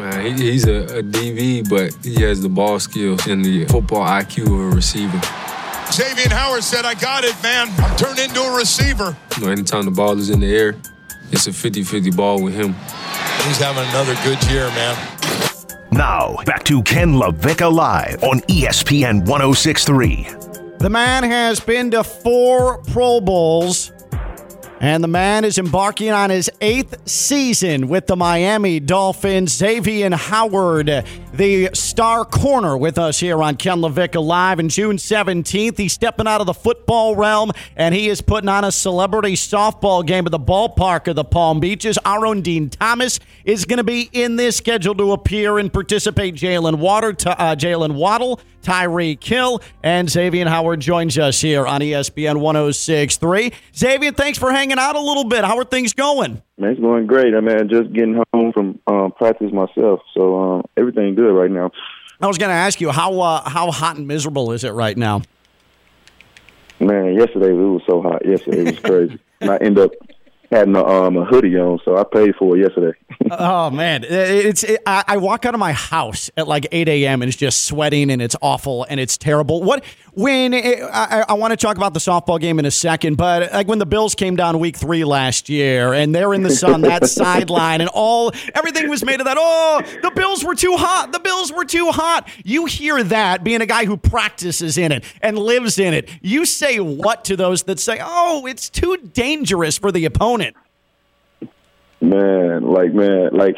Man, he, he's a, a DB, but he has the ball skills and the football IQ of a receiver. Xavier Howard said, I got it, man. I'm turned into a receiver. You know, anytime the ball is in the air, it's a 50 50 ball with him. He's having another good year, man. Now, back to Ken LaVicka Live on ESPN 1063. The man has been to four Pro Bowls and the man is embarking on his eighth season with the Miami Dolphins. Xavier Howard, the star corner, with us here on Ken LaVicka Live. And June 17th, he's stepping out of the football realm and he is putting on a celebrity softball game at the ballpark of the Palm Beaches. Our own Din Thomas is going to be in this schedule to appear and participate. Jalen Water, uh, Jaylen Waddle, Tyreek Hill. and Xavier Howard joins us here on ESPN 106.3. Xavier, thanks for hanging out a little bit. How are things going? Man, it's going great. I mean, just getting home from um, practice myself, so um, everything good right now. I was going to ask you how uh, how hot and miserable is it right now? Man, yesterday it was so hot. Yesterday it was crazy. and I end up had a, um, a hoodie on, so I paid for it yesterday. oh man, it's it, I, I, walk out of my house at like eight a.m. and it's just sweating and it's awful and it's terrible. What when it, I, I want to talk about the softball game in a second, but like when the Bills came down week three last year and they're in the sun that sideline and all everything was made of that. Oh, the Bills were too hot. The Bills were too hot. You hear that being a guy who practices in it and lives in it. You say what to those that say, "Oh, it's too dangerous for the opponent." Man, like man, like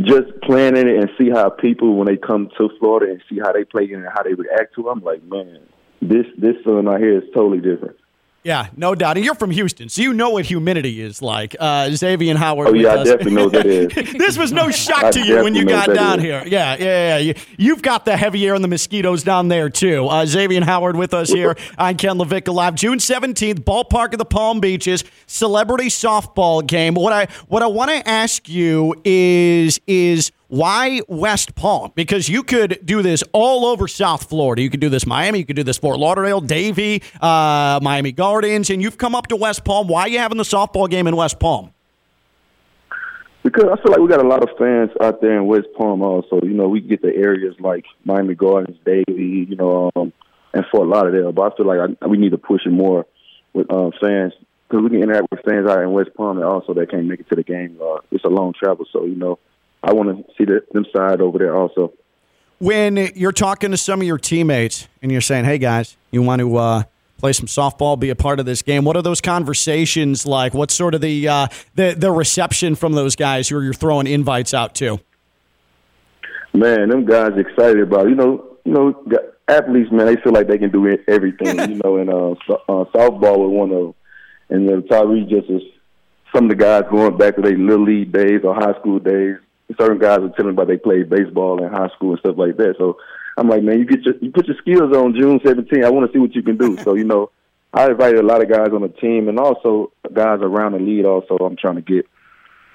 just playing it and see how people when they come to Florida and see how they play it and how they react to. It, I'm like, man, this this sun out here is totally different. Yeah, no doubt. And you're from Houston, so you know what humidity is like. Uh, Xavien Howard. Oh yeah, I definitely know what that is. this was no shock to you when you got down is. here. Yeah, yeah, yeah. You've got the heavy air and the mosquitoes down there too. Uh, Xavien Howard with us here on Ken LaVicka Live. June 17th, ballpark of the Palm Beaches, celebrity softball game. What I what I want to ask you is is why West Palm? Because you could do this all over South Florida. You could do this Miami. You could do this Fort Lauderdale, Davie, uh, Miami Gardens, and you've come up to West Palm. Why are you having the softball game in West Palm? Because I feel like we got a lot of fans out there in West Palm. Also, you know, we get the areas like Miami Gardens, Davie, you know, um, and Fort Lauderdale. But I feel like I, we need to push it more with uh, fans because we can interact with fans out in West Palm and also that can't make it to the game. Uh, it's a long travel, so you know I want to see the, them side over there also. When you're talking to some of your teammates and you're saying, "Hey guys, you want to uh, play some softball, be a part of this game," what are those conversations like? What's sort of the uh, the the reception from those guys who you're throwing invites out to? Man, them guys excited about you know you know athletes man they feel like they can do everything you know and uh, uh, softball was one of them. and then Tyree just is some of the guys going back to their little league days or high school days certain guys are telling me about they played baseball in high school and stuff like that. So I'm like, man, you get your you put your skills on June 17. I want to see what you can do. so you know, I invited a lot of guys on the team and also guys around the league. Also, I'm trying to get.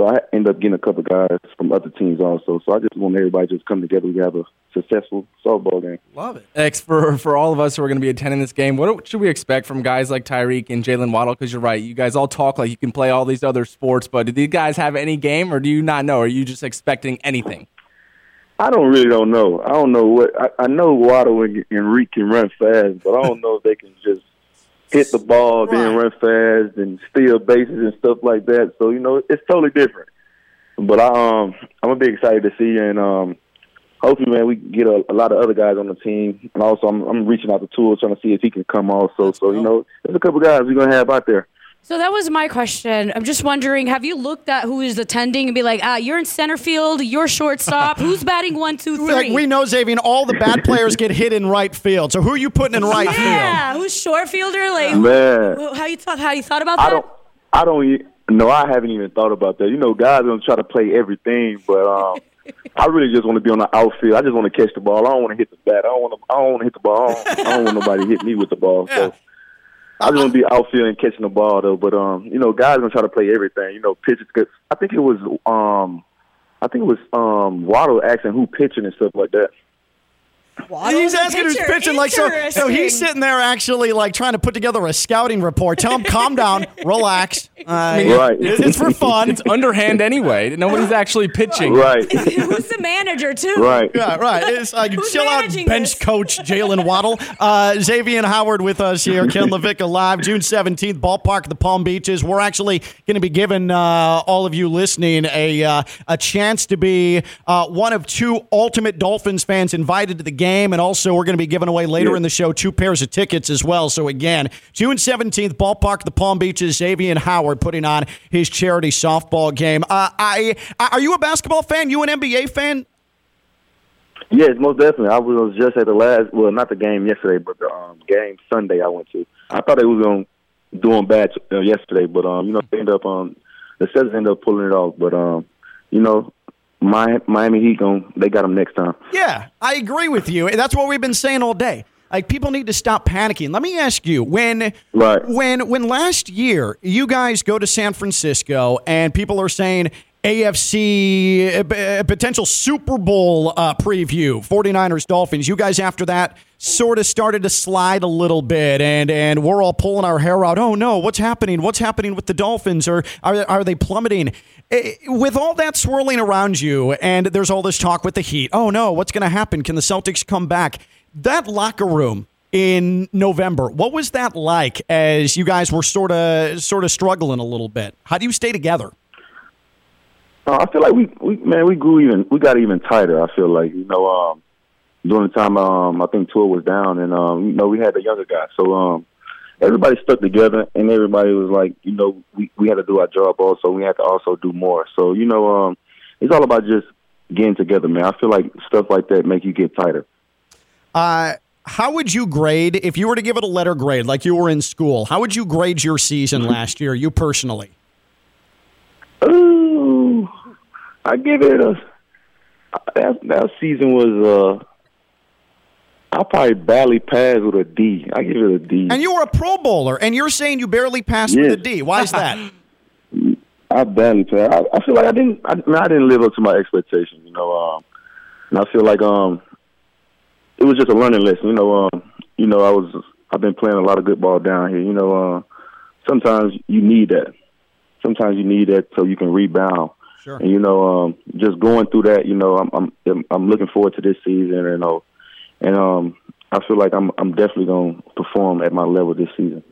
So I end up getting a couple guys from other teams also. So I just want everybody just come together. We have a successful softball game. Love it. X for for all of us who are going to be attending this game. What should we expect from guys like Tyreek and Jaylen Waddle? Because you're right, you guys all talk like you can play all these other sports, but do these guys have any game, or do you not know? Are you just expecting anything? I don't really don't know. I don't know what I, I know. Waddle and, and Reek can run fast, but I don't know if they can just hit the ball, right. then run fast and steal bases and stuff like that. So you know, it's totally different. But I, um, I'm gonna be excited to see and um, hopefully, man, we get a, a, lot of other guys on the team. And also, I'm, I'm reaching out to Tua trying to see if he can come also. That's so cool. you know, there's a couple guys we're gonna have out there. So that was my question. I'm just wondering, have you looked at who is attending and be like, ah, you're in center field, you're shortstop, who's batting one, two, three? Like we know, Xavier, all the bad players get hit in right field. So who are you putting in right yeah, field? Yeah, who's short fielder? Like, man, who, how you thought? How you thought about that? I don't. I don't. No, I haven't even thought about that. You know, guys don't try to play everything, but um, I really just want to be on the outfield. I just want to catch the ball. I don't want to hit the bat. I don't want to. I don't want to hit the ball. I don't, I don't want nobody to hit me with the ball. Yeah. I just want to be outfield and catching the ball though. But um, you know, guys gonna try to play everything. You know, pitches. Cause I think it was um, I think it was um Waddle asking who pitching and stuff like that. He's asking who's pitching. Like so, so he's sitting there actually like trying to put together a scouting report. Tell him, calm down, relax. Uh, Right. it- It's for fun. It's underhand anyway. Nobody's actually pitching. Right. Who's the manager too? right. Yeah, right. It's like Who's chill out, bench this? coach Jaylen Waddle. Uh, Xavier Howard with us here. Ken LaVicka live, June seventeenth, ballpark, of the Palm Beaches. We're actually going to be giving uh, all of you listening a uh, a chance to be uh, one of two Ultimate Dolphins fans invited to the game, and also we're going to be giving away later Yeah. in the show two pairs of tickets as well. So again, June seventeenth, ballpark, the Palm Beaches. Xavier Howard putting on his charity softball game. Uh, I are you a basketball fan? You an NBA fan? Yes, most definitely. I was just at the last, well, not the game yesterday, but the um, game Sunday I went to. I thought they was going doing bad uh, yesterday, but um, you know, they ended up um, the Celtics ended up pulling it off. But um, you know, my Miami Heat going they got them next time. Yeah, I agree with you. That's what we've been saying all day. Like people need to stop panicking. Let me ask you when Right. when when last year you guys go to San Francisco and people are saying AFC uh, potential Super Bowl uh, preview. 49ers Dolphins. You guys after that sort of started to slide a little bit and and we're all pulling our hair out. Oh no what's happening? What's happening with the Dolphins? Or are are they plummeting? Eh, with all that swirling around you and there's all this talk with the Heat oh no what's going to happen? Can the Celtics come back? That locker room in November. What was that like as you guys were sort of sort of struggling a little bit? How do you stay together? Uh, I feel like we, we man, we grew even, we got even tighter. I feel like you know, um, during the time um, I think Tua was down, and um, you know, we had the younger guys, so um, everybody stuck together, and everybody was like, you know, we we had to do our job also. We had to also do more. So you know, um, it's all about just getting together, man. I feel like stuff like that make you get tighter. Uh, how would you grade if you were to give it a letter grade, like you were in school? How would you grade your season last year, you personally? Ooh, I give it a that that season was uh I probably barely passed with a D. I give it a D. And you were a Pro Bowler, and you're saying you barely passed with a D. Why is that? I barely passed. I, I feel like I didn't. I, I didn't live up to my expectations. You know, um, and I feel like um, it was just a learning lesson. You know, um, you know, I was. I've been playing a lot of good ball down here. You know, uh, sometimes you need that. Sometimes you need that so you can rebound. Sure. And you know, um, just going through that, you know, I'm I'm I'm looking forward to this season, and know, and um, I feel like I'm I'm definitely going to perform at my level this season.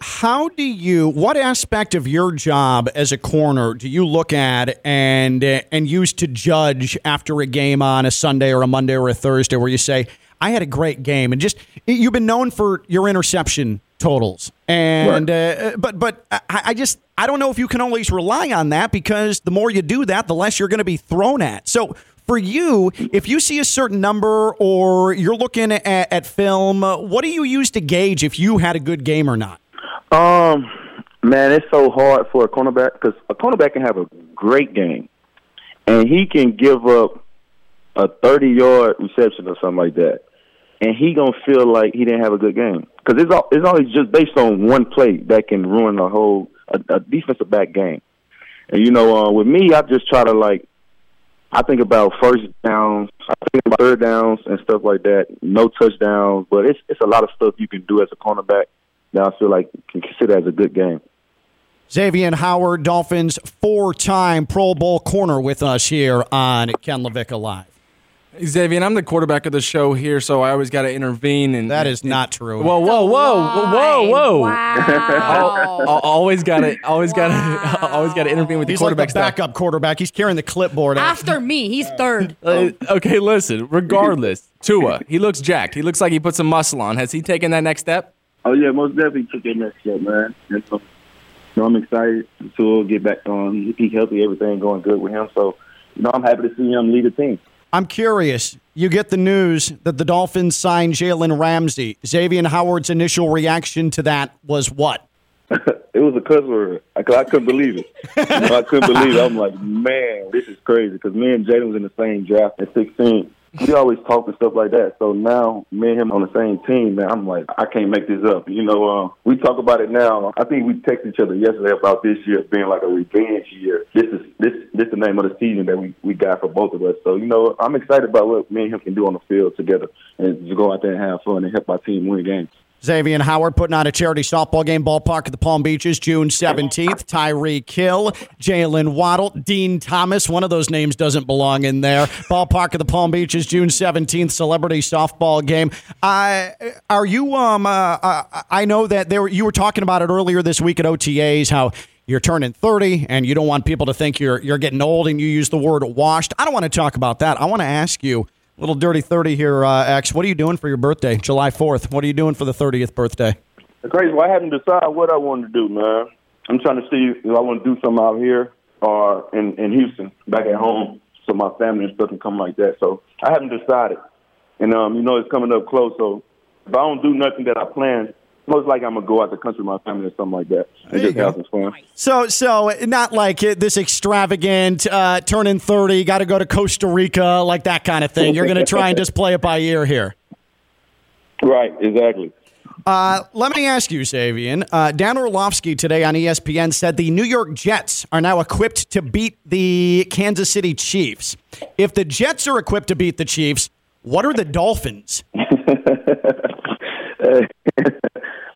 How do you? What aspect of your job as a corner do you look at and uh, and use to judge after a game on a Sunday or a Monday or a Thursday, where you say, "I had a great game," and just you've been known for your interception totals, and uh, but but I, I just I don't know if you can always rely on that because the more you do that, the less you're going to be thrown at. So. For you, if you see a certain number or you're looking at, at film, uh, what do you use to gauge if you had a good game or not? Um, man, it's so hard for a cornerback because a cornerback can have a great game, and he can give up a thirty-yard reception or something like that, and he gonna feel like he didn't have a good game because it's all, it's always just based on one play that can ruin a whole a, a defensive back game. And you know, uh, with me, I just try to like. I think about first downs, I think about third downs and stuff like that. No touchdowns, but it's it's a lot of stuff you can do as a cornerback that I feel like can consider as a good game. Xavier Howard, Dolphins four-time Pro Bowl corner with us here on Ken LaVicka Live. Xavier, I'm the quarterback of the show here, so I always got to intervene. And That is not true. Whoa, whoa, whoa, whoa, whoa! Wow. Al- always got to, always got to, always got to intervene with He's the like quarterback the stuff. backup quarterback. He's carrying the clipboard. After me, he's third. Uh, okay, listen. Regardless, Tua, he looks jacked. He looks like he put some muscle on. Has he taken that next step? Oh yeah, most definitely took that next step, man. And so, I'm excited to get back on. He healthy, everything going good with him. So, you know, I'm happy to see him lead the team. I'm curious. You get the news that the Dolphins signed Jalen Ramsey. Xavier Howard's initial reaction to that was what? it was a cuss word. I, I couldn't believe it. I couldn't believe it. I'm like, man, this is crazy because me and Jalen was in the same draft at 16. We always talk and stuff like that. So now me and him on the same team, man, I'm like, I can't make this up. You know, uh, we talk about it now. I think we texted each other yesterday about this year being like a revenge year. This is this this the name of the season that we we got for both of us. So you know, I'm excited about what me and him can do on the field together and just go out there and have fun and help our team win games. Xavier Howard putting on a charity softball game, ballpark at the Palm Beaches, June 17th. Tyreek Hill, Jaylen Waddle, Din Thomas. One of those names doesn't belong in there. Ballpark at the Palm Beaches, June 17th, celebrity softball game. Uh, are you, um, uh, uh, I know that there, you were talking about it earlier this week at OTAs, how you're turning 30 and you don't want people to think you're, you're getting old and you use the word washed. I don't want to talk about that. I want to ask you, Little dirty 30 here, uh, X. What are you doing for your birthday, July 4th? What are you doing for the 30th birthday? It's crazy. Well, I haven't decided what I want to do, man. I'm trying to see if I want to do something out here or in, in Houston, back at home, so my family and stuff can come like that. So I haven't decided. And, um, you know, it's coming up close. So if I don't do nothing that I plan, most likely I'm gonna go out the country with my family or something like that and just have some fun. So, so not like this extravagant uh, turning thirty, got to go to Costa Rica, like that kind of thing. You're gonna try and just play it by ear here. Right. Exactly. Uh, let me ask you, Xavien. Uh, Dan Orlovsky today on ESPN said the New York Jets are now equipped to beat the Kansas City Chiefs. If the Jets are equipped to beat the Chiefs, what are the Dolphins?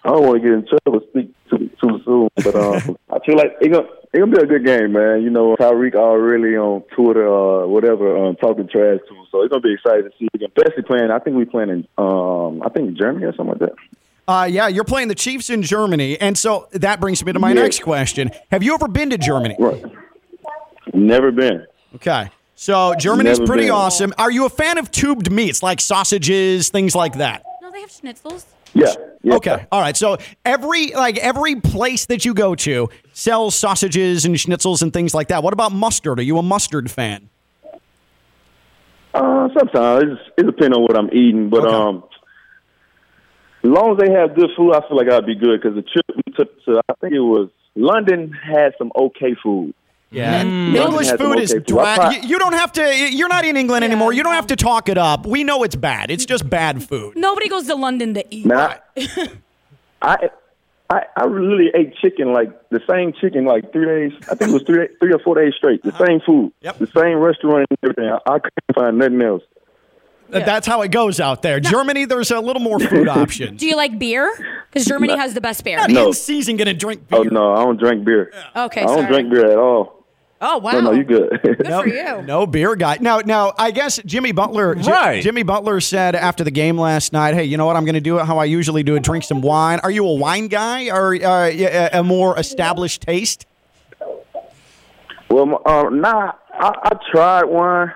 I don't want to get in trouble, speak too, too soon, but um, I feel like it's gonna, it gonna be a good game, man. You know, Tyreek already on Twitter or uh, whatever, um, talking trash to him, so it's gonna be exciting to see him. Especially playing, I think we playing in, um, I think Germany or something like that. Uh, yeah, you're playing the Chiefs in Germany, and so that brings me to my yeah. next question: Have you ever been to Germany? Right. Never been. Okay. So Germany's Never pretty been. awesome. Are you a fan of tubed meats like sausages, things like that? No, they have schnitzels. Yeah. yeah. Okay. All right. So every like every place that you go to sells sausages and schnitzels and things like that. What about mustard? Are you a mustard fan? Uh, sometimes it depends on what I'm eating, but okay. um, as long as they have good food, I feel like I'd be good. Because the trip we took to, I think it was London, had some okay food. Yeah, mm. English food is dry. You, you, don't have to. You're not in England yeah. anymore. You don't have to talk it up. We know it's bad. It's just bad food. Nobody goes to London to eat. Man, I, I, I, I really ate chicken like the same chicken like three days. I think it was three, three or four days straight. The uh-huh. same food, yep. the same restaurant and everything. I, I couldn't find nothing else. Yeah. That's how it goes out there. No. Germany, there's a little more food options. Do you like beer? Because Germany no. has the best beer. Not no. in season gonna drink beer. Oh no, I don't drink beer. Yeah. Okay, I don't sorry. drink beer at all. Oh wow! No, no, you good. good no, for you. No beer guy. Now, now, I guess Jimmy Butler. Right. Jimmy Butler said after the game last night, "Hey, you know what? I'm going to do it how I usually do it. Drink some wine. Are you a wine guy or uh, a more established taste?" Well, uh, nah. I, I tried wine.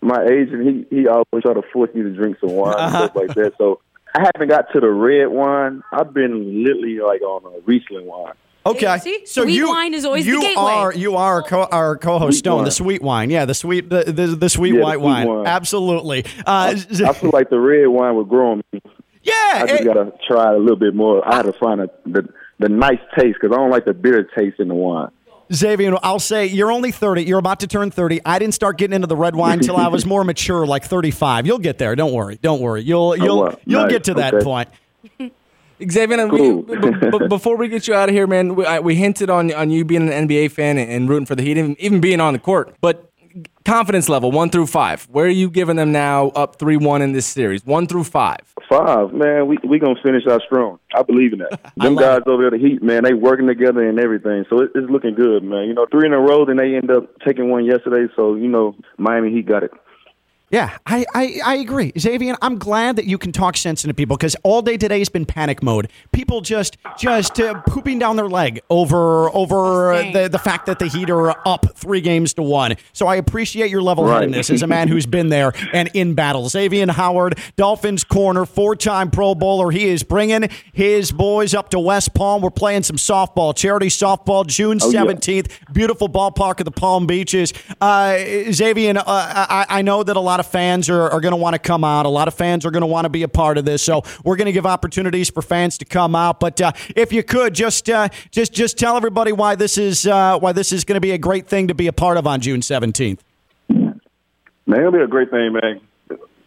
My agent, he he always try to force me to drink some wine uh-huh. and stuff like that. So I haven't got to the red wine. I've been literally like on a Riesling wine. Okay, See? so sweet you wine is always you the gateway. are you are co- our co-host Stone, wine. the sweet wine, yeah, the sweet the the, the sweet yeah, white the sweet wine. wine. absolutely. Uh, I, I, feel like the red wine would grow on me. Yeah, I just it, gotta try it a little bit more. I had to find a, the the nice taste because I don't like the bitter taste in the wine. Xavier, I'll say you're only 30. You're about to turn 30. I didn't start getting into the red wine until I was more mature, like 35. You'll get there. Don't worry. Don't worry. You'll you'll oh, you'll nice. get to that okay. point. Xavier, cool. we, b- b- before we get you out of here, man, we, I, we, hinted on on you being an NBA fan and, and rooting for the Heat, even, even being on the court. But confidence level, one through five, where are you giving them now up 3 1 in this series? One through five. Five, man. We we gonna finish out strong. I believe in that. Them guys it. over there, the Heat, man, they working together and everything. So it, it's looking good, man. You know, three in a row, then they end up taking one yesterday. So you know, Miami Heat got it. Yeah, I, I, I agree. Xavier, I'm glad that you can talk sense into people because all day today has been panic mode. People just just uh, pooping down their leg over over the, the fact that the Heat are up three games to one. So I appreciate your level headedness right. as a man who's been there and in battle. Xavier Howard, Dolphins corner, four time Pro Bowler. He is bringing his boys up to West Palm. We're playing some softball, charity softball, June oh, 17th. Yeah. Beautiful ballpark of the Palm Beaches. Uh, Xavier, uh, I, I know that a lot of fans are, are going to want to come out. A lot of fans are going to want to be a part of this. So we're going to give opportunities for fans to come out. But uh, if you could just uh, just just tell everybody why this is uh, why this is going to be a great thing to be a part of on June seventeenth. Man, it'll be a great thing, man.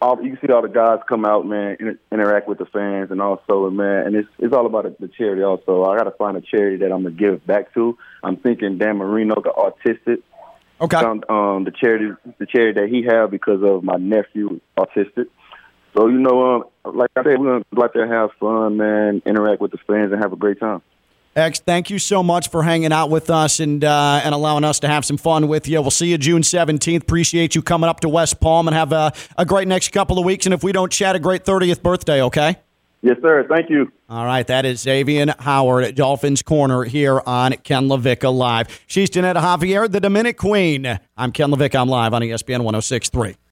all you can see all the guys come out, man, inter- interact with the fans, and also, man, and it's it's all about the charity. Also, I got to find a charity that I'm gonna give back to. I'm thinking Dan Marino, the autistic. Okay. Found, um, the charity, the charity that he had because of my nephew, autistic. So you know, um, like I said, we're gonna go out there, have fun, man, interact with the fans, and have a great time. X, thank you so much for hanging out with us and uh, and allowing us to have some fun with you. We'll see you June 17th. Appreciate you coming up to West Palm and have a, a great next couple of weeks. And if we don't chat, a great 30th birthday, okay? Yes, sir. Thank you. All right, that is Xavier Howard at Dolphins Corner here on Ken LaVicka Live. She's Janetta Javier, the Dominic Queen. I'm Ken LaVicka. I'm live on ESPN 1063.